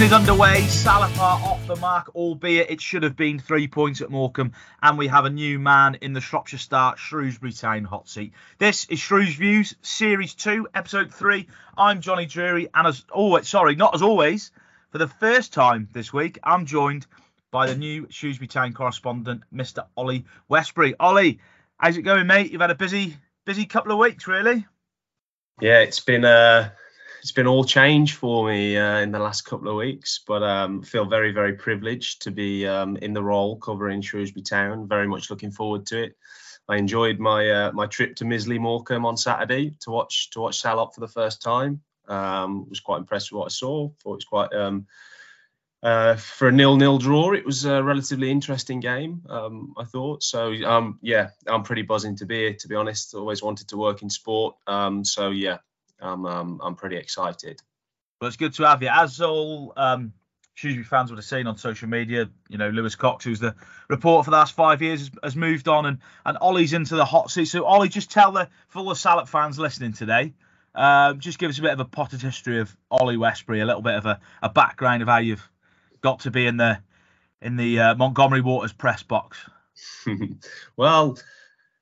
Season is underway. Salopard off the mark, albeit it should have been three points at Morecambe. And we have a new man in the Shropshire Star Shrewsbury Town hot seat. This is Shrews Views, Series 2, Episode 3. I'm Johnny Drury, and as always, sorry, not as always, for the first time this week, I'm joined by the new Shrewsbury Town correspondent, Mr. Ollie Westbury. Ollie, how's it going, mate? You've had a busy, busy couple of weeks, really. Yeah, it's been uh, it's been all change for me uh, in the last couple of weeks, but um, feel very, very privileged to be um, in the role covering Shrewsbury Town. Very much looking forward to it. I enjoyed my uh, my trip to Misley Morecambe on Saturday to watch to watch Salop for the first time. Um, was quite impressed with what I saw. Thought it was quite um, uh, for a nil-nil draw. It was a relatively interesting game. Um, I thought so. Um, yeah, I'm pretty buzzing to be here. To be honest, always wanted to work in sport. Um, so yeah, I'm um, I'm pretty excited. Well, it's good to have you. As all um, Shrewsbury fans would have seen on social media, you know, Lewis Cox, who's the reporter for the last five years, has, has moved on, and and Ollie's into the hot seat. So Ollie, just tell the full of Salop fans listening today. Um, just give us a bit of a potted history of Ollie Westbury, a little bit of a, a background of how you've got to be in the in the uh, Montgomery Waters press box. well,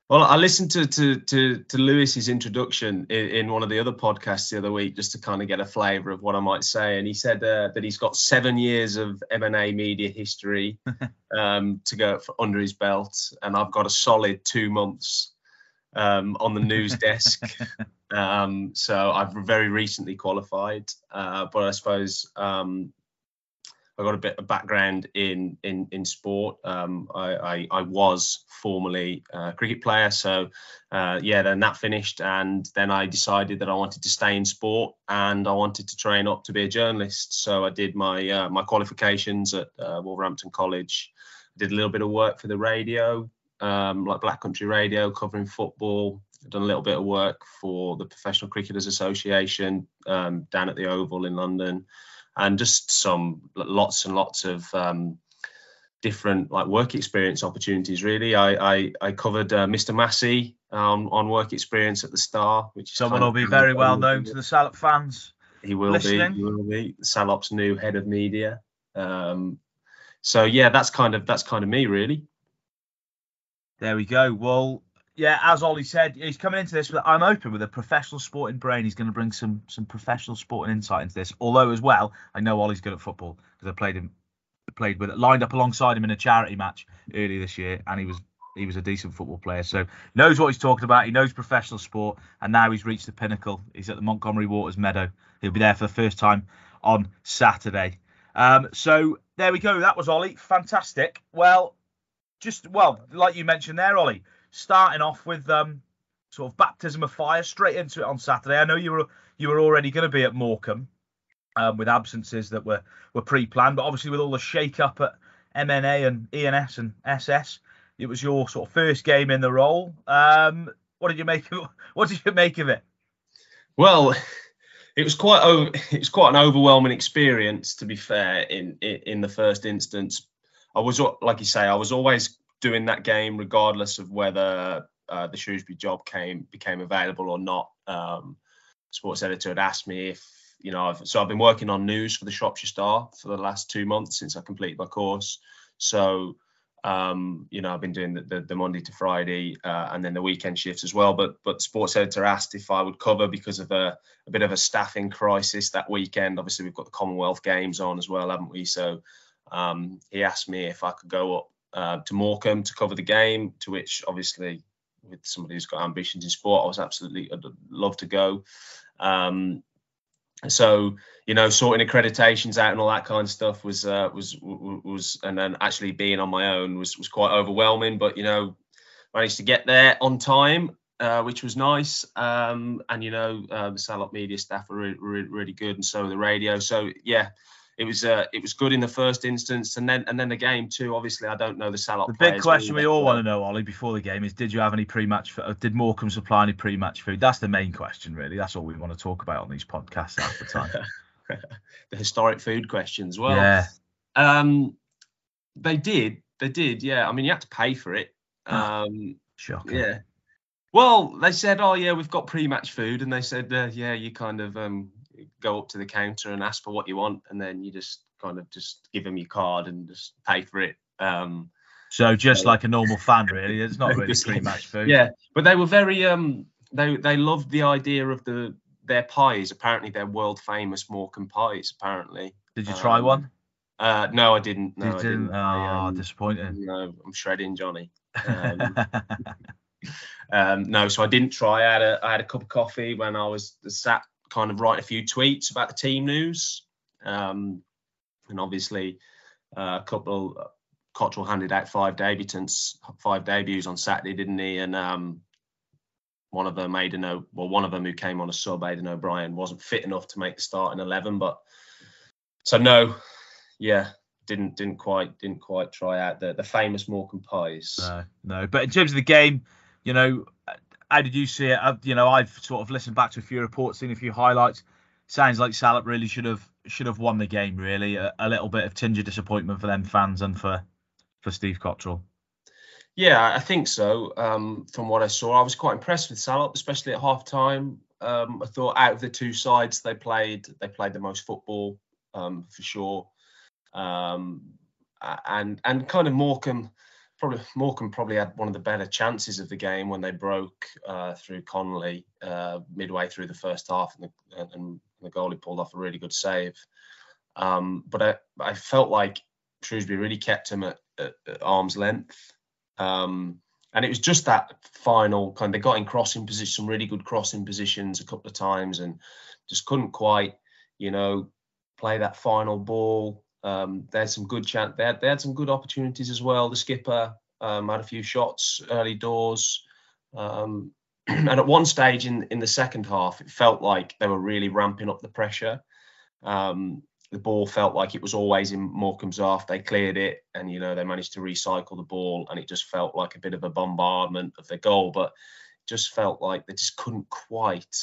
well, I listened to to to, to Lewis's introduction in, in, one of the other podcasts the other week just to kind of get a flavour of what I might say, and he said uh, that he's got seven years of MNA media history um, to go under his belt, and I've got a solid two months um, on the news desk. um, so I've very recently qualified, uh, but I suppose um, I got a bit of background in in in sport. Um, I, I, I was formerly a cricket player, so uh, yeah. Then that finished, and then I decided that I wanted to stay in sport and I wanted to train up to be a journalist. So I did my uh, my qualifications at uh, Wolverhampton College. Did a little bit of work for the radio, um, like Black Country Radio, covering football. I've done a little bit of work for the Professional Cricketers Association um, down at the Oval in London and just some lots and lots of um, different like work experience opportunities. Really, I I, I covered uh, Mr. Massey um, on work experience at the Star, which someone will be very well known to the Salop fans. He will listening. be. He will be Salop's new head of media. Um, so yeah, that's kind of that's kind of me really. There we go. Well, yeah, as Ollie said, he's coming into this. With, I'm open with a professional sporting brain. He's going to bring some some professional sporting insight into this. Although as well, I know Ollie's good at football because I played him, played with it, lined up alongside him in a charity match earlier this year, and he was he was a decent football player. So knows what he's talking about. He knows professional sport, and now he's reached the pinnacle. He's at the Montgomery Waters Meadow. He'll be there for the first time on Saturday. Um, so there we go. That was Ollie. Fantastic. Well, just well, like you mentioned there, Ollie starting off with um, sort of baptism of fire straight into it on Saturday. I know you were you were already going to be at Morecambe um, with absences that were were pre-planned, but obviously with all the shake-up at MNA and ENS and SS, it was your sort of first game in the role. Um, what did you make of what did you make of it? Well, it was quite it was quite an overwhelming experience to be fair in, in in the first instance. I was like you say, I was always doing that game regardless of whether uh, the Shrewsbury job came became available or not. Um, sports editor had asked me if you know, I've, so I've been working on news for the Shropshire Star for the last two months since I completed my course. So um, you know, I've been doing the, the, the Monday to Friday uh, and then the weekend shifts as well. But but sports editor asked if I would cover because of a, a bit of a staffing crisis that weekend. Obviously, we've got the Commonwealth Games on as well, haven't we? So um, he asked me if I could go up uh, to Morecambe to cover the game, to which obviously with somebody who's got ambitions in sport, I was absolutely I'd love to go. Um, so you know, sorting accreditations out and all that kind of stuff was uh, was was and then actually being on my own was was quite overwhelming. But you know, managed to get there on time, uh, which was nice. Um, and you know, uh, the Salop media staff were really, really, really good, and so the radio. So yeah, it was uh, it was good in the first instance, and then and then the game too. Obviously, I don't know the Salop. The big question we all want to know, Ollie, before the game is: Did you have any pre-match? Did Morecambe supply any pre-match food? That's the main question, really. That's all we want to talk about on these podcasts half the time. the historic food questions. Well, yeah. Um, they did. They did. Yeah. I mean, you had to pay for it. Um, Shocking. Yeah. Well, they said, "Oh yeah, we've got pre-match food," and they said, uh, "Yeah, you kind of um, go up to the counter and ask for what you want, and then you just kind of just give them your card and just pay for it. Um, so just like a normal fan, really. It's not really pre-match food. Yeah, but they were very um they they loved the idea of the their pies. Apparently, they're world famous Morecambe pies. Apparently. Did you try Um, one? Uh, no, I didn't. No, you I didn't. didn't. I, Oh, um, disappointing. no, I'm shredding Johnny. Um, um, no, so I didn't try. I had a I had a cup of coffee when I was sat kind of write a few tweets about the team news, um, and obviously uh, a couple. Cotterill handed out five debutants, five debuts on Saturday, didn't he? And um, one of them, Aiden O, well, one of them who came on a sub, Aiden O'Brien, wasn't fit enough to make the starting eleven. But so no, yeah, didn't didn't quite didn't quite try out the the famous Morecambe pies. no, no. But in terms of the game, you know, how did you see it? Uh, You know, I've sort of listened back to a few reports, seen a few highlights. Sounds like Salop really should have should have won the game. Really, a, a little bit of tinge of disappointment for them fans and for for Steve Cotterill. Yeah, I think so. Um, from what I saw, I was quite impressed with Salop, especially at half time. Um, I thought out of the two sides they played, they played the most football um, for sure. Um, and and kind of Morecambe, probably Morecambe probably had one of the better chances of the game when they broke uh, through Connolly uh, midway through the first half, and the, and the goalie pulled off a really good save. Um, but I, I felt like Shrewsbury really kept him at, at, at arm's length. Um, and it was just that final kind. They got in crossing position, some really good crossing positions a couple of times, and just couldn't quite, you know, play that final ball. Um, they had some good chance. They had, they had some good opportunities as well. The skipper um, had a few shots early doors, um, and at one stage in in the second half, it felt like they were really ramping up the pressure. Um, the ball felt like it was always in Morecambe's half. They cleared it, and you know they managed to recycle the ball, and it just felt like a bit of a bombardment of their goal. But just felt like they just couldn't quite,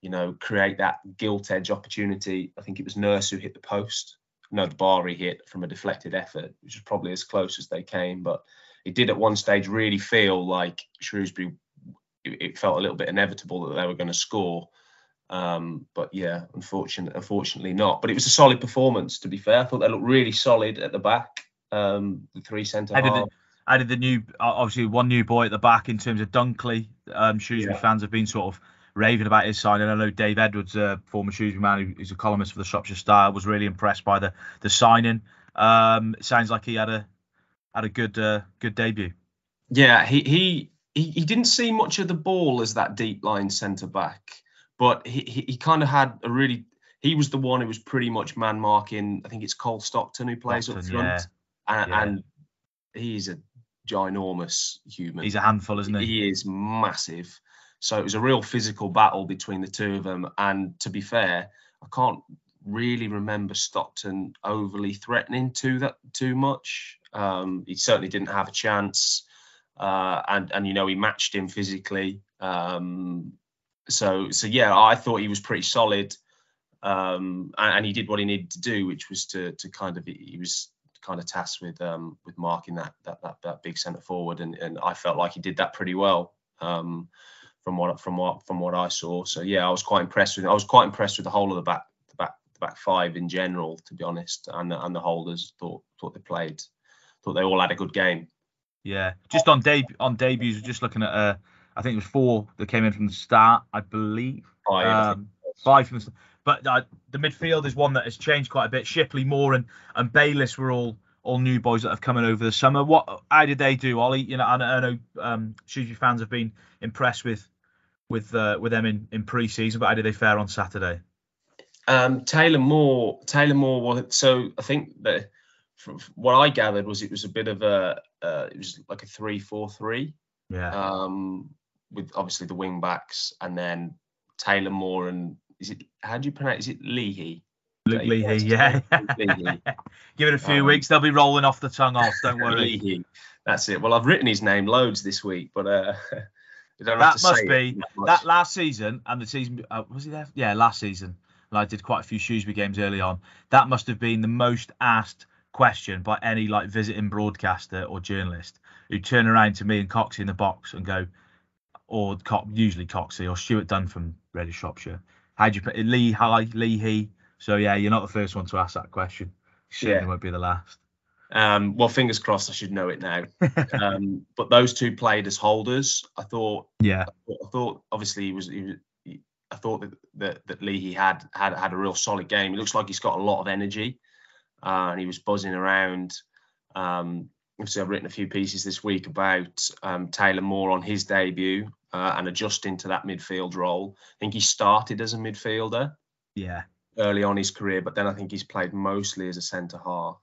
you know, create that gilt edge opportunity. I think it was Nurse who hit the post. No, the bar he hit from a deflected effort, which was probably as close as they came. But it did at one stage really feel like Shrewsbury. It, felt a little bit inevitable that they were going to score. Um, but yeah, unfortunately, unfortunately not. But it was a solid performance. To be fair, I thought they looked really solid at the back. Um, the three centre How did halves. it- How did the new, obviously one new boy at the back in terms of Dunkley? Um, Shrewsbury Yeah. fans have been sort of raving about his signing. I know Dave Edwards, uh, former Shrewsbury man, who's a columnist for the Shropshire Star, was really impressed by the the signing. Um, it sounds like he had a had a good uh, good debut. Yeah, he, he he didn't see much of the ball as that deep line centre back, but he he, he kind of had a really. He was the one who was pretty much man marking. I think it's Cole Stockton who plays up Stockton, front, and, yeah. and he's a ginormous human. He's a handful, isn't he? He is massive. So it was a real physical battle between the two of them. And to be fair, I can't really remember Stockton overly threatening to that too much. Um, he certainly didn't have a chance. Uh, and and you know he matched him physically. Um, so so yeah, I thought he was pretty solid. Um, and, and he did what he needed to do, which was to to kind of he was kind of tasked with um, with marking that that that, that big centre forward, and, and I felt like he did that pretty well um, from what from what from what I saw. So yeah, I was quite impressed with I was quite impressed with the whole of the back the back the back five in general, to be honest, and the, and the holders thought thought they played thought they all had a good game. Yeah, just on deb- on debuts, just looking at uh, I think it was four that came in from the start, I believe. Five, I think. Um, five from the start. But uh, the midfield is one that has changed quite a bit. Shipley, Moore, and and Bayliss were all all new boys that have come in over the summer. What how did they do, Ollie? You know, I, I know um, Shrewsbury fans have been impressed with with uh, with them in in pre-season, but how did they fare on Saturday? Um, Taylor Moore, Taylor Moore. Was, so I think that from from what I gathered was it was a bit of a uh, it was like a three four three. Yeah, um, with obviously the wing backs, and then Taylor Moore and is it how do you pronounce? Is it Leahy? Luke Leahy. Yeah, Leahy. give it a few Um, weeks, they'll be rolling off the tongue off. Don't worry. Leahy. That's it. Well, I've written his name loads this week, but uh, That have to must be- it that last season and the season uh, was he there? Yeah, last season. And I did quite a few Shrewsbury games early on. That must have been the most asked question by any like visiting broadcaster or journalist who turn around to me and Coxie in the box and go, or Co- usually Coxie or Stuart Dunn from Radio Shropshire, How do you put Lee High, Lee He? So yeah, you're not the first one to ask that question. Certainly Yeah. won't be the last. Um, well, fingers crossed. I should know it now. um, but those two played as holders. I thought. Yeah, I thought obviously he was. He was he, I thought that that, that Leahy had had had a real solid game. He looks like he's got a lot of energy, uh, and he was buzzing around. Um, obviously, I've written a few pieces this week about um, Taylor Moore on his debut uh, and adjusting to that midfield role. I think he started as a midfielder yeah, early on his career, but then I think he's played mostly as a centre half.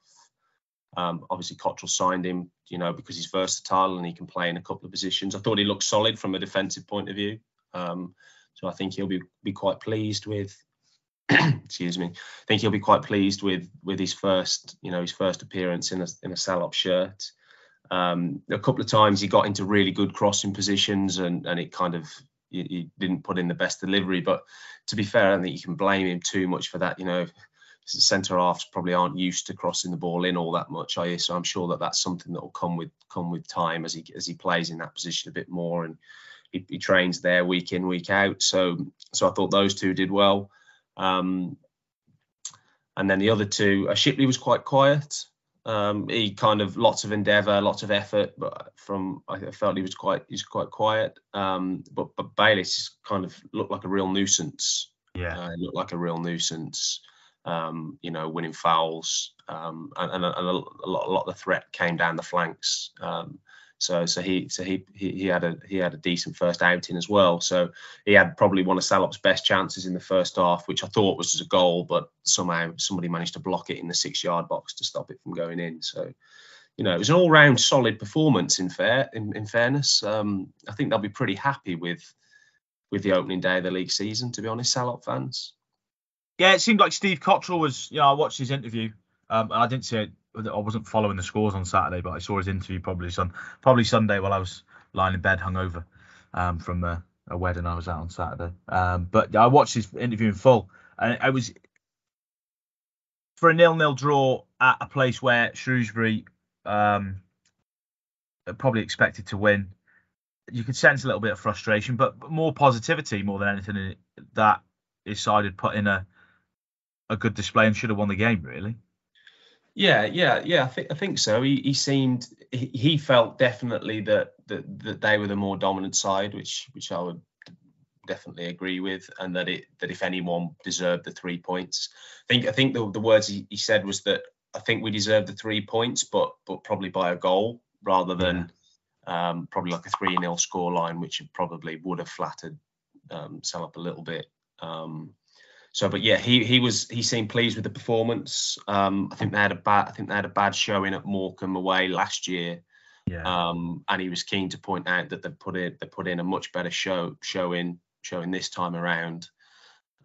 Um, obviously, Cotterill signed him, you know, because he's versatile and he can play in a couple of positions. I thought he looked solid from a defensive point of view. Um, so I think he'll be be quite pleased with. excuse me. I think he'll be quite pleased with with his first, you know, his first appearance in a in a Salop shirt. Um, a couple of times he got into really good crossing positions and and it kind of he, he didn't put in the best delivery. But to be fair, I don't think you can blame him too much for that. You know, centre halves probably aren't used to crossing the ball in all that much, are you? So I'm sure that that's something that will come with come with time as he as he plays in that position a bit more and he, he trains there week in week out. So so I thought those two did well. Um, and then the other two, uh, Shipley was quite quiet. Um, he kind of lots of endeavour, lots of effort, but from I felt he was quite he's quite quiet. Um, but but Bayliss kind of looked like a real nuisance. yeah, Uh, looked like a real nuisance. Um, you know, winning fouls, um, and, and, a, and a, lot, a lot of the threat came down the flanks. Um, so, so he, so he, he, he had a he had a decent first outing as well. So he had probably one of Salop's best chances in the first half, which I thought was a goal, but somehow somebody managed to block it in the six yard box to stop it from going in. So, you know, it was an all round solid performance. In fair, in, in fairness, um, I think they'll be pretty happy with with the opening day of the league season. To be honest, Salop fans. Yeah. It seemed like Steve Cotterill was. You know, I watched his interview. Um, and I didn't see it. I wasn't following the scores on Saturday, but I saw his interview probably sun, probably Sunday while I was lying in bed hungover um, from a, a wedding I was at on Saturday. Um, but I watched his interview in full, and I was for a nil-nil draw at a place where Shrewsbury um, probably expected to win. You could sense a little bit of frustration, but but more positivity more than anything that his side had put in a a good display and should have won the game really. Yeah, yeah, yeah. I think I think so. He he seemed he, he felt definitely that, that that they were the more dominant side, which which I would definitely agree with, and that it that if anyone deserved the three points, I think I think the the words he, he said was that I think we deserved the three points, but but probably by a goal rather than um, probably like a three 0 score line, which probably would have flattered um, Sam up a little bit. Um, so, but yeah, he he was he seemed pleased with the performance. Um, I think they had a bad I think they had a bad showing at Morecambe away last year, Yeah. um, and he was keen to point out that they put in they put in a much better show showing showing this time around.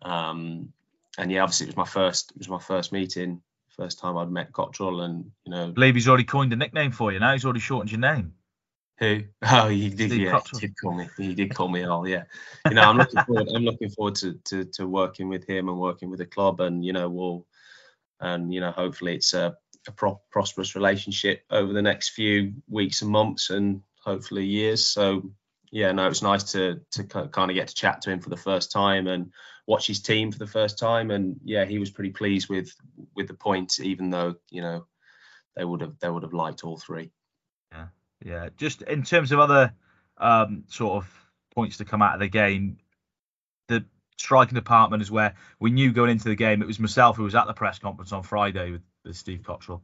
Um, and yeah, obviously it was my first it was my first meeting, first time I'd met Cotterill, and you know I believe he's already coined a nickname for you now. He's already shortened your name. Who? Oh, he did. Steve yeah, he did call me. He did call me all. Yeah. You know, I'm looking forward. I'm looking forward to, to to working with him and working with the club, and you know, we'll and you know, hopefully, it's a, a pro- prosperous relationship over the next few weeks and months, and hopefully years. So, yeah, no, it's nice to to kind of get to chat to him for the first time and watch his team for the first time, and yeah, he was pretty pleased with with the points, even though you know they would have they would have liked all three. Yeah. Just in terms of other um, sort of points to come out of the game, the striking department is where we knew going into the game. It was myself who was at the press conference on Friday with, with Steve Cotterill.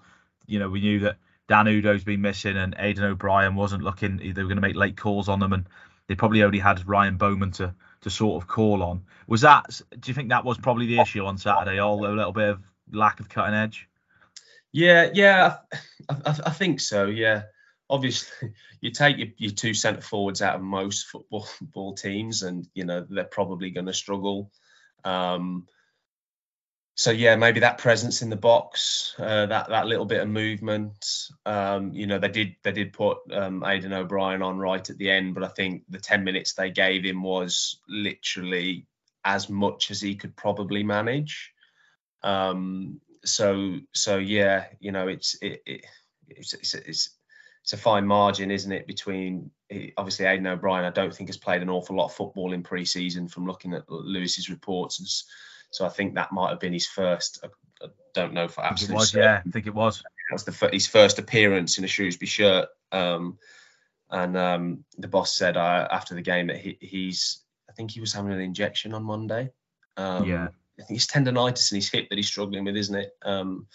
You know, we knew that Dan Udoh's been missing and Aiden O'Brien wasn't looking. They were going to make late calls on them, and they probably only had Ryan Bowman to to sort of call on. Was that? Do you think that was probably the issue on Saturday? All a little bit of lack of cutting edge. Yeah, yeah, I, I, I think so. Yeah, obviously, you take your, your two centre forwards out of most football, teams, and you know they're probably going to struggle. Um, so yeah, maybe that presence in the box, uh, that that little bit of movement. Um, you know, they did they did put um, Aiden O'Brien on right at the end, but I think the ten minutes they gave him was literally as much as he could probably manage. Um, so so yeah, you know, it's it, it it's, it's it's it's a fine margin, isn't it, between obviously Aiden O'Brien. I don't think has played an awful lot of football in pre-season from looking at Lewis's reports, and so I think that might have been his first. I don't know for absolute. Was, yeah, I think it was. That's the his first appearance in a Shrewsbury shirt. Um, and um, the boss said uh, after the game that he, he's, I think he was having an injection on Monday. Um, yeah. I think it's tendonitis in his hip that he's struggling with, isn't it? Um,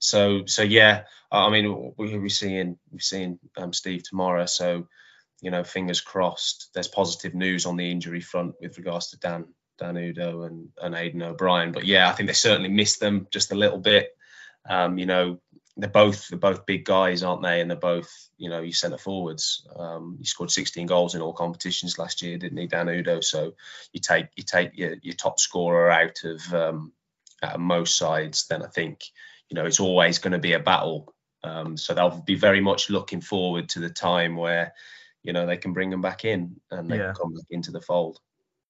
so so yeah, I mean we, we're seeing we're seeing um, Steve tomorrow, so you know fingers crossed. There's positive news on the injury front with regards to Dan Dan Udoh and and Aiden O'Brien, but yeah, I think they certainly missed them just a little bit. Um, you know, they're both they're both big guys, aren't they? And they're both you know you centre forwards. Um, he scored 16 goals in all competitions last year, didn't he, Dan Udoh? So you take you take your, your top scorer out of um, out of most sides, then I think you know it's always going to be a battle. Um, so they'll be very much looking forward to the time where you know they can bring them back in and they yeah. can come back into the fold.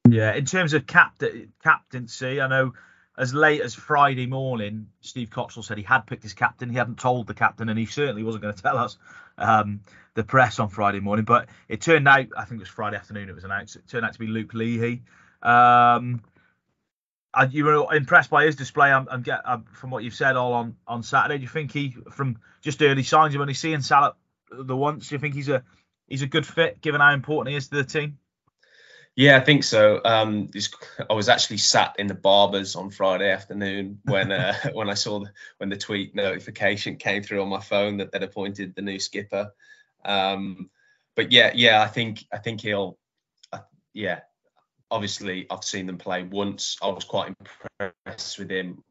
Yeah, in terms of captain captaincy, I know as late as Friday morning, Steve Cotterill said he had picked his captain. He hadn't told the captain, and he certainly wasn't going to tell us um, the press on Friday morning. But it turned out, I think it was Friday afternoon, it was announced. It turned out to be Luke Leahy. Um, you were impressed by his display. I'm, I'm get I'm, from what you've said all on on Saturday. Do you think he, from just early signs of only seeing Salop the once, do you think he's a he's a good fit given how important he is to the team? Yeah, I think so. Um, I was actually sat in the barbers on Friday afternoon when uh, when I saw the, when the tweet notification came through on my phone that they'd appointed the new skipper. Um, but yeah, yeah, I think I think he'll. Uh, yeah, obviously I've seen them play once. I was quite impressed with him.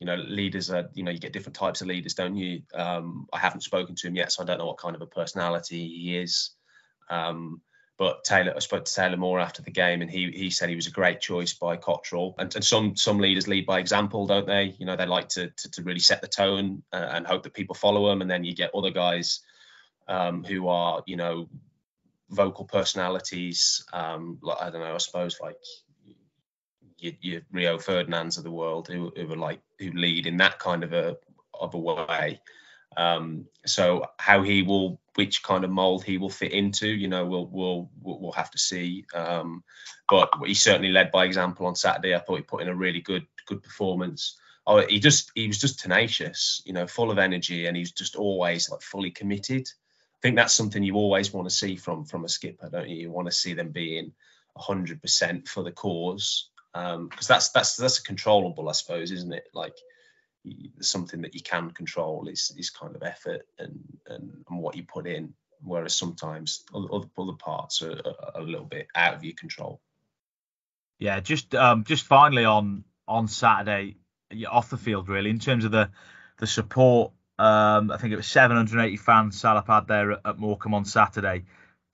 You know, leaders are you know you get different types of leaders, don't you? Um, I haven't spoken to him yet, so I don't know what kind of a personality he is. Um, but Taylor, I spoke to Taylor Moore after the game, and he he said he was a great choice by Cotterill. And, and some some leaders lead by example, don't they? You know, they like to to, to really set the tone and, and, hope that people follow them. And then you get other guys um, who are, you know, vocal personalities. Um, like, I don't know, I suppose like your, your Rio Ferdinands of the world, who who are like who lead in that kind of a of a way. Um, so how he will, which kind of mold he will fit into, you know, we'll we'll we'll have to see. Um, but he certainly led by example on Saturday. I thought he put in a really good good performance. Oh, he just he was just tenacious, you know, full of energy, and he's just always like fully committed. I think that's something you always want to see from from a skipper, don't you? You want to see them being 100% for the cause, because um, that's that's that's a controllable, I suppose, isn't it? Like something that you can control is is kind of effort and and, and what you put in whereas sometimes other, other parts are, are, a little bit out of your control yeah just um just finally on on saturday off the field really in terms of the the support um i think it was 780 fans salop had there at, at morecambe on saturday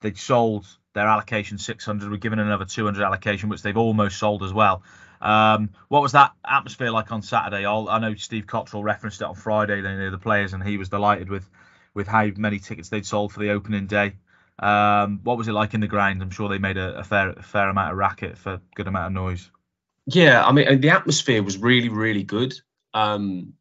They'd sold their allocation 600 we're given another 200 allocation which they've almost sold as well um, what was that atmosphere like on Saturday? I'll, i know Steve Cotterill referenced it on Friday. They knew the players, and he was delighted with with how many tickets they'd sold for the opening day. Um, what was it like in the ground? I'm sure they made a, a fair a fair amount of racket for a good amount of noise. Yeah, I mean the atmosphere was really really good um,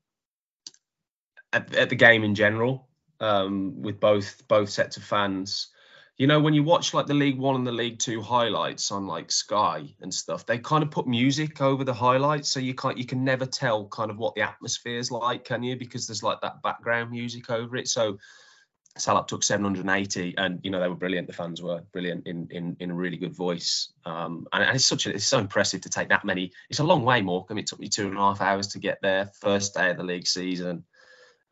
at, at the game in general um, with both both sets of fans. You know when you watch like the league one and the league two highlights on like sky and stuff they kind of put music over the highlights so you can't you can never tell kind of what the atmosphere is like can you? Because there's like that background music over it. So Salop took 780 and you know they were brilliant. The fans were brilliant in in, in a really good voice. Um, and, and, it's such a it's so impressive to take that many it's a long way more I it took me two and a half hours to get there first day of the league season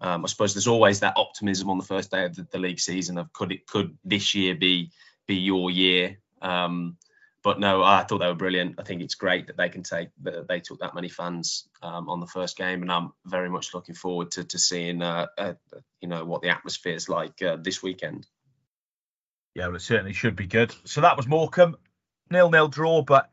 um, I suppose there's always that optimism on the first day of the, the, league season of could it could this year be be your year. Um, but no, I thought they were brilliant. I think it's great that they can take that they took that many fans um, on the first game, and I'm very much looking forward to to seeing uh, uh, you know what the atmosphere is like uh, this weekend. Yeah, well, it certainly should be good. So that was Morecambe, nil nil draw, but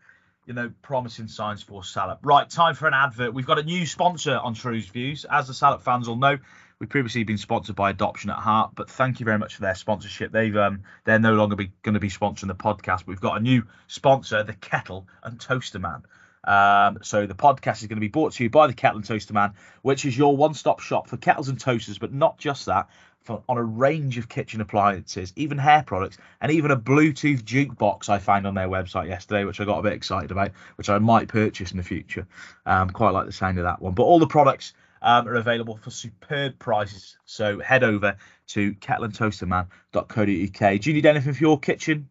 you know, promising signs for Salop. Right, time for an advert. We've got a new sponsor on Shrews Views. As the Salop fans will know, we've previously been sponsored by Adoption at Heart, but thank you very much for their sponsorship. They've um, they're no longer going to be sponsoring the podcast. We've got a new sponsor, the Kettle and Toaster Man. Um, so the podcast is going to be brought to you by the Kettle and Toaster Man, which is your one-stop shop for kettles and toasters, but not just that. For, on a range of kitchen appliances, even hair products, and even a Bluetooth jukebox I found on their website yesterday, which I got a bit excited about, which I might purchase in the future. Um, quite like the sound of that one. But all the products um, are available for superb prices. So head over to kettleandtoasterman.co.uk. Do you need anything for your kitchen?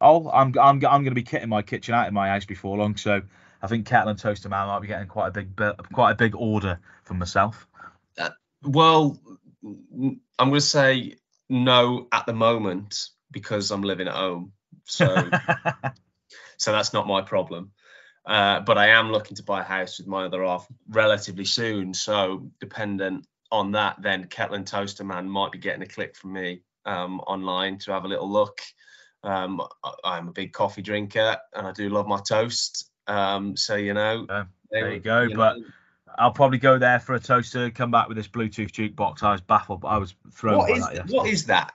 Oh, I'm I'm I'm going to be kitting my kitchen out in my house before long, so I think and Toaster Man might be getting quite a big quite a big order from myself. Uh, well, I'm going to say no at the moment because I'm living at home, so so that's not my problem. Uh, but I am looking to buy a house with my other half relatively soon. So dependent on that, then Kettle and Toaster Man might be getting a click from me um, online to have a little look. Um, I'm a big coffee drinker and I do love my toast. Um, so you know, yeah, there you go. You but know, I'll probably go there for a toaster. Come back with this Bluetooth jukebox. I was baffled. I was thrown what by is, that. Yesterday. What is that?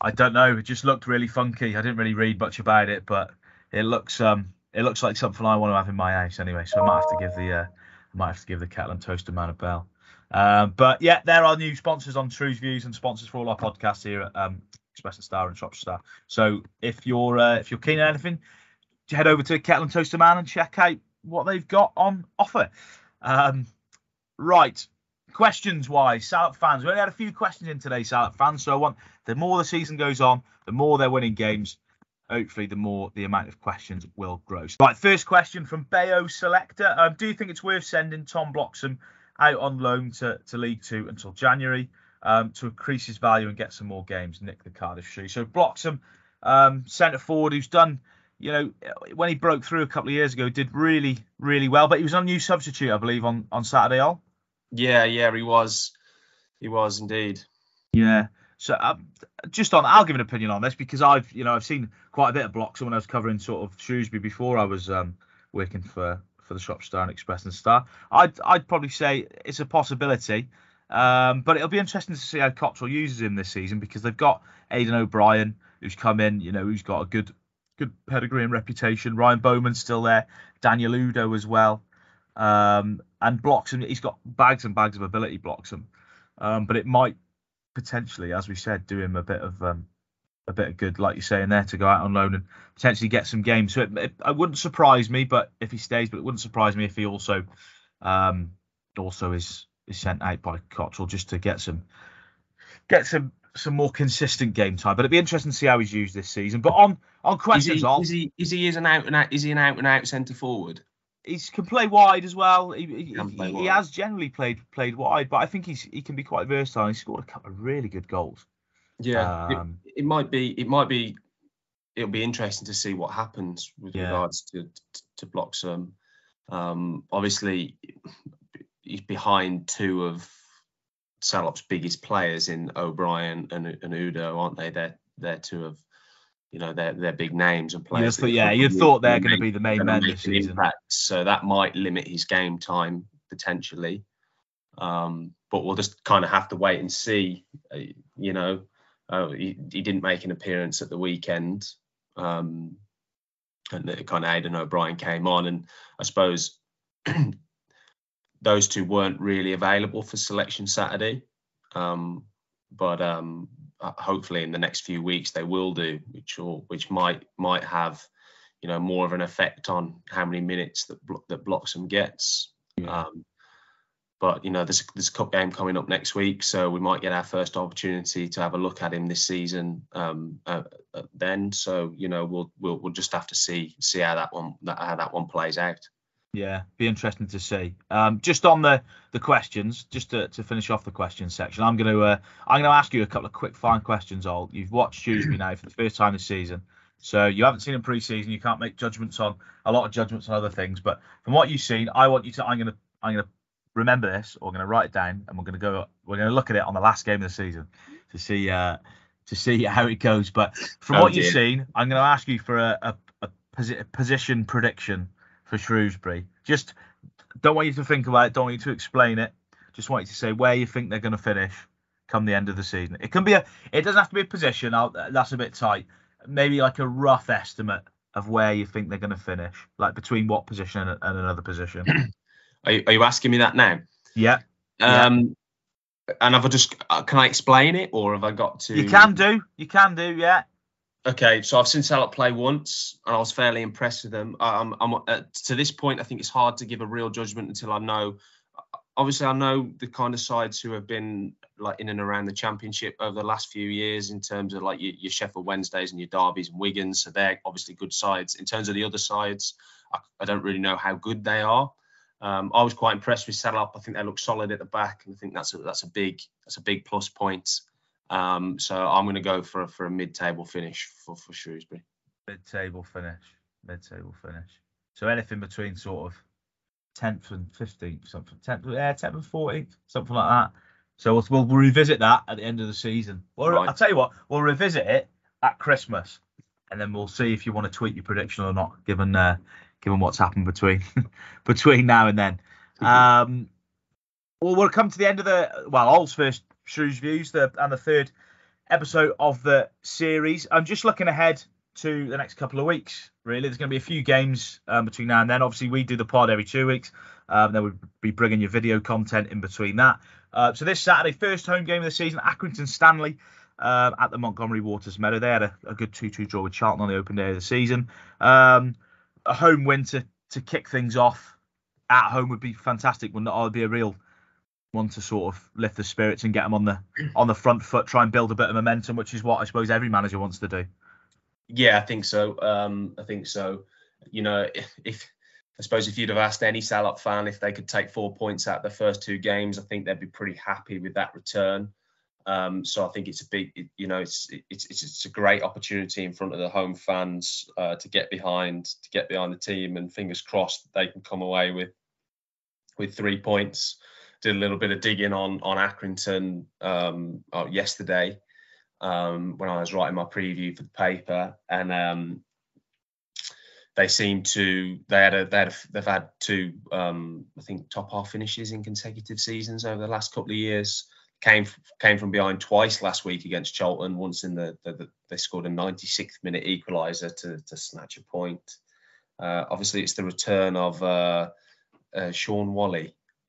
I don't know. It just looked really funky. I didn't really read much about it, but it looks um it looks like something I want to have in my house anyway. So I might have to give the uh, I might have to give the kettle and toaster man a bell. Um, but yeah, there are new sponsors on Shrews Views and sponsors for all our podcasts here at um, Express and Star and Shropshire Star. So if you're uh, if you're keen on anything, head over to Kettle and Toaster Man and check out what they've got on offer. Um, right, questions wise, South fans. We only had a few questions in today, South fans. So I want the more the season goes on, the more they're winning games. Hopefully, the more the amount of questions will grow. Right, first question from Bayo Selector. Um, do you think it's worth sending Tom Bloxham out on loan to, to League Two until January um, to increase his value and get some more games? Nick the Cardiff Shoe. So Bloxham, um, centre forward, who's done you know, when he broke through a couple of years ago, did really, really well. But he was on new substitute, I believe, on on Saturday. All. Yeah, yeah, he was. He was indeed. Yeah. So um, just on, I'll give an opinion on this because I've, you know, I've seen quite a bit of Bloxham I was covering sort of Shrewsbury before I was um, working for for the Shop Star and Express and Star. I'd I'd probably say it's a possibility. Um, but it'll be interesting to see how Cotterill uses him this season because they've got Aiden O'Brien, who's come in, you know, who's got a good good pedigree and reputation. Ryan Bowman's still there. Daniel Udoh as well. Um, and Bloxham. He's got bags and bags of ability, Bloxham. Um, but it might potentially, as we said, do him a bit of um, a bit of good, like you're saying there, to go out on loan and potentially get some games. So it, it, it wouldn't surprise me, but if he stays, but it wouldn't surprise me if he also um, also is is sent out by Cotterill just to get some get some some more consistent game time. But it'd be interesting to see how he's used this season. But on on questions, is he, is he is he is an out and out is he an out and out centre forward? He can play wide as well. He, he, he, he, has generally played played wide, but I think he's he can be quite versatile. He scored a couple of really good goals. Yeah, um, it, it, might be it might be it'll be interesting to see what happens with yeah. regards to to, to Bloxham. Um, obviously, he's behind two of Salop's biggest players in O'Brien and, and Udoh, aren't they? They're they're two of you know they're they're big names and players. Thought, yeah, you thought they're going to be the main men this season. Impact, so that might limit his game time potentially. Um, but we'll just kind of have to wait and see. Uh, you know, uh, he, he, didn't make an appearance at the weekend, um, and kind of Aiden O'Brien came on, and I suppose those two weren't really available for selection Saturday. Um, but um, hopefully in the next few weeks they will do, which will, which might might have you know more of an effect on how many minutes that that Bloxham gets. Yeah. Um, but you know there's there's a cup game coming up next week, so we might get our first opportunity to have a look at him this season. Um, uh, uh, then, so you know we'll we'll we'll just have to see see how that one that, how that one plays out. Yeah, be interesting to see. Um, just on the the questions, just to, to finish off the questions section, I'm going to uh, I'm going to ask you a couple of quick fine questions. All you've watched Shrewsbury now for the first time this season, so you haven't seen him pre-season. You can't make judgments on a lot of judgments on other things, but from what you've seen, I want you to. I'm going to I'm going to remember this, or I'm going to write it down, and we're going to go. We're going to look at it on the last game of the season to see uh, to see how it goes. But from oh, what dear. you've seen, I'm going to ask you for a, a, a position prediction for Shrewsbury. Just don't want you to think about it. Don't want you to explain it. Just want you to say where you think they're going to finish come the end of the season. It can be a. It doesn't have to be a position. I'll, that's a bit tight. Maybe like a rough estimate of where you think they're going to finish, like between what position and, and another position. Are you, are you, asking me that now? Yeah. Um, and have I just uh, can I explain it or have I got to? You can do. You can do. Yeah. Okay, so I've seen Salop play once, and I was fairly impressed with them. I'm, I'm uh, to this point, I think it's hard to give a real judgment until I know. Obviously, I know the kind of sides who have been like in and around the championship over the last few years in terms of like your, your Sheffield Wednesdays and your Derbies and Wigans. So they're obviously good sides. In terms of the other sides, I, I don't really know how good they are. Um, I was quite impressed with Salop. I think they look solid at the back, and I think that's a, that's a big that's a big plus point. Um, so I'm going to go for a, for a mid-table finish for, for Shrewsbury. Mid-table finish. Mid-table finish. So anything between sort of 10th and 15th, something. 10th, yeah, 10th and 14th, something like that. So we'll, we'll revisit that at the end of the season. Well, right. I'll tell you what, we'll revisit it at Christmas, and then we'll see if you want to tweet your prediction or not, given uh, given what's happened between between now and then. Um, well, we'll come to the end of the well, All's first Shrews Views, the and the third episode of the series. I'm just looking ahead to the next couple of weeks. Really, there's going to be a few games um, between now and then. Obviously, we do the pod every two weeks. Um, then we'll be bringing you video content in between that. Uh, so this Saturday, first home game of the season, Accrington Stanley uh, at the Montgomery Waters Meadow. They had a, a good 2-2 draw with Charlton on the open day of the season. Um, a home win to, to kick things off at home would be fantastic. Wouldn't it? It would be a real one to sort of lift the spirits and get them on the on the front foot, try and build a bit of momentum, which is what I suppose every manager wants to do. Yeah, I think so. Um, I think so. You know, if, I suppose if you'd have asked any Salop fan if they could take four points out the first two games, I think they'd be pretty happy with that return. Um, so I think it's a big, you know, it's, it's it's it's a great opportunity in front of the home fans uh, to get behind to get behind the team, and fingers crossed they can come away with with three points did a little bit of digging on on Accrington um, oh, yesterday um, when I was writing my preview for the paper, and um, they seem to they had a they had a, they've had two um, I think top half finishes in consecutive seasons over the last couple of years. Came came from behind twice last week against Charlton. Once in the, the, the they scored a 96th minute equaliser to to snatch a point. Uh, obviously, it's the return of uh, uh, Shaun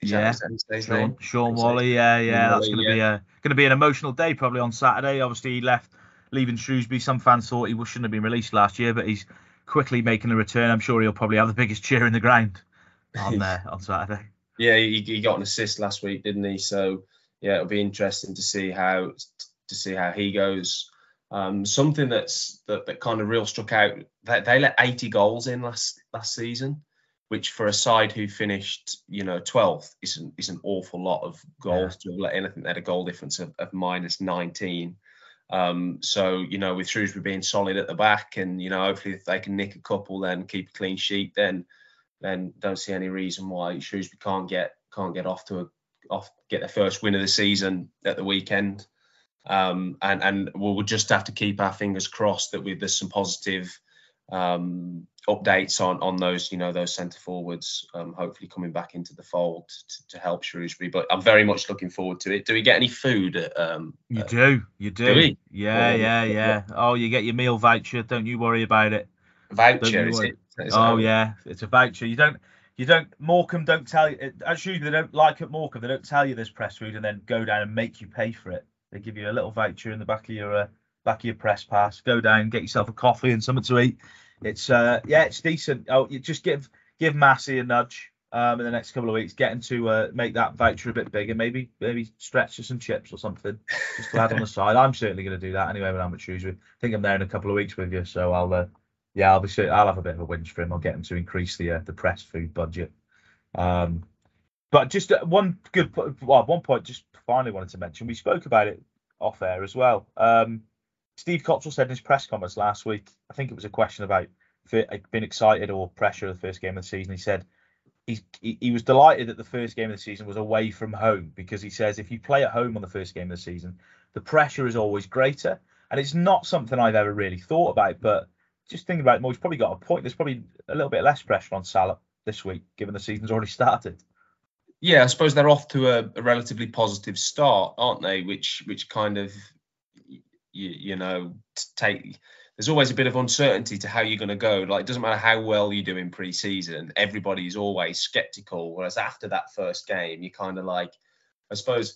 Yeah, Sean, Shaun Whalley. Yeah, yeah, that's going to yeah. be a to be an emotional day probably on Saturday. Obviously, he left leaving Shrewsbury. Some fans thought he shouldn't have been released last year, but he's quickly making a return. I'm sure he'll probably have the biggest cheer in the ground on there on Saturday. Yeah, he, he got an assist last week, didn't he? So yeah, it'll be interesting to see how to see how he goes. Um, something that's that, that kind of real struck out. They, they let 80 goals in last last season which for a side who finished, you know, 12th is an, is an awful lot of goals yeah. to let in. I think they had a goal difference of, of minus 19. Um, so, you know, with Shrewsbury being solid at the back and, you know, hopefully if they can nick a couple then keep a clean sheet, then then don't see any reason why Shrewsbury can't get can't get off to a off get their first win of the season at the weekend. Um, and and we'll just have to keep our fingers crossed that we, there's some positive um, updates on on those you know those centre forwards um, hopefully coming back into the fold to, to, help Shrewsbury. But I'm very much looking forward to it. Do we get any food at, um, you uh, do you do, do yeah yeah yeah oh you get your meal voucher. Don't you worry about it. Voucher is it? Is oh yeah. It's a voucher. You don't you don't Morecambe don't tell you actually they don't like at Morecambe they don't tell you there's press food and then go down and make you pay for it. They give you a little voucher in the back of your uh, back of your press pass go down get yourself a coffee and something to eat it's uh yeah, it's decent. Oh, you just give give Massey a nudge um in the next couple of weeks, getting to uh, make that voucher a bit bigger, maybe maybe stretch to some chips or something just to add on the side. I'm certainly going to do that anyway when I'm at Shrewsbury. I think I'm there in a couple of weeks with you, so I'll uh, yeah, I'll be I'll have a bit of a whinge for him. I'll get him to increase the uh, the press food budget. Um, but just uh, one good well, one point just finally wanted to mention. We spoke about it off air as well. Um, Steve Cotterill said in his press conference last week, I think it was a question about uh, being excited or pressure of the first game of the season. He said he, he was delighted that the first game of the season was away from home because he says if you play at home on the first game of the season, the pressure is always greater. And it's not something I've ever really thought about, but just thinking about it more, he's probably got a point. There's probably a little bit less pressure on Salop this week, given the season's already started. Yeah, I suppose they're off to a, a relatively positive start, aren't they? Which which kind of you, you know take there's always a bit of uncertainty to how you're going to go. Like, it doesn't matter how well you do in pre-season, everybody's always skeptical. Whereas after that first game, you're kind of like, I suppose,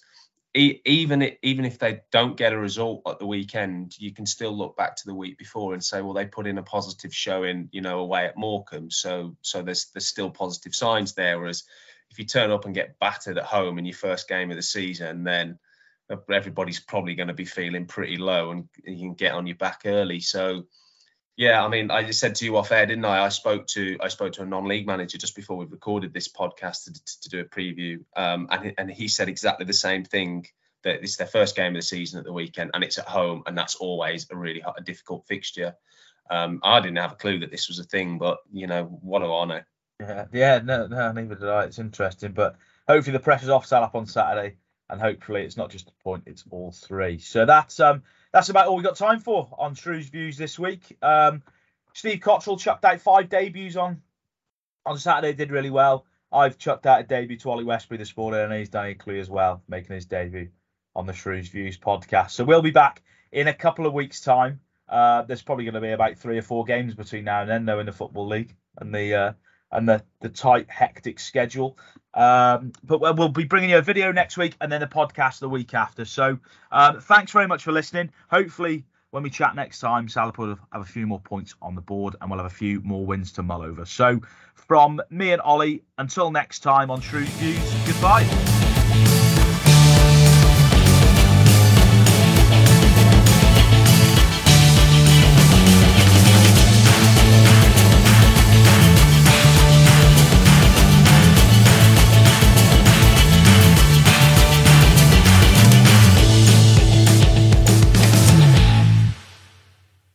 even even if they don't get a result at the weekend, you can still look back to the week before and say, well, they put in a positive showing, you know, away at Morecambe, so so there's there's still positive signs there. Whereas if you turn up and get battered at home in your first game of the season, then everybody's probably going to be feeling pretty low and you can get on your back early. So yeah, I mean, I just said to you off air, didn't I? I spoke to I spoke to a non-league manager just before we recorded this podcast to, to, to do a preview, um, and and he said exactly the same thing. That it's their first game of the season at the weekend, and it's at home, and that's always a really a difficult fixture. Um, I didn't have a clue that this was a thing, but you know, what do I know? Yeah, yeah, no, no, neither did I. It's interesting, but hopefully the pressure's off Salop on Saturday, and hopefully it's not just a point; it's all three. So that's um that's about all we've got time for on Shrews Views this week. Um, Steve Cotterill chucked out five debuts on on Saturday, did really well. I've chucked out a debut to Ollie Westbury this morning, and he's done equally as well, making his debut on the Shrews Views podcast. So we'll be back in a couple of weeks' time. Uh, there's probably going to be about three or four games between now and then, though, in the football league and the uh, and the the tight, hectic schedule. Um, but we'll be bringing you a video next week and then a podcast the week after. So um, thanks very much for listening. Hopefully, when we chat next time, Salop will have a few more points on the board and we'll have a few more wins to mull over. So from me and Ollie, until next time on Shrews Views, goodbye.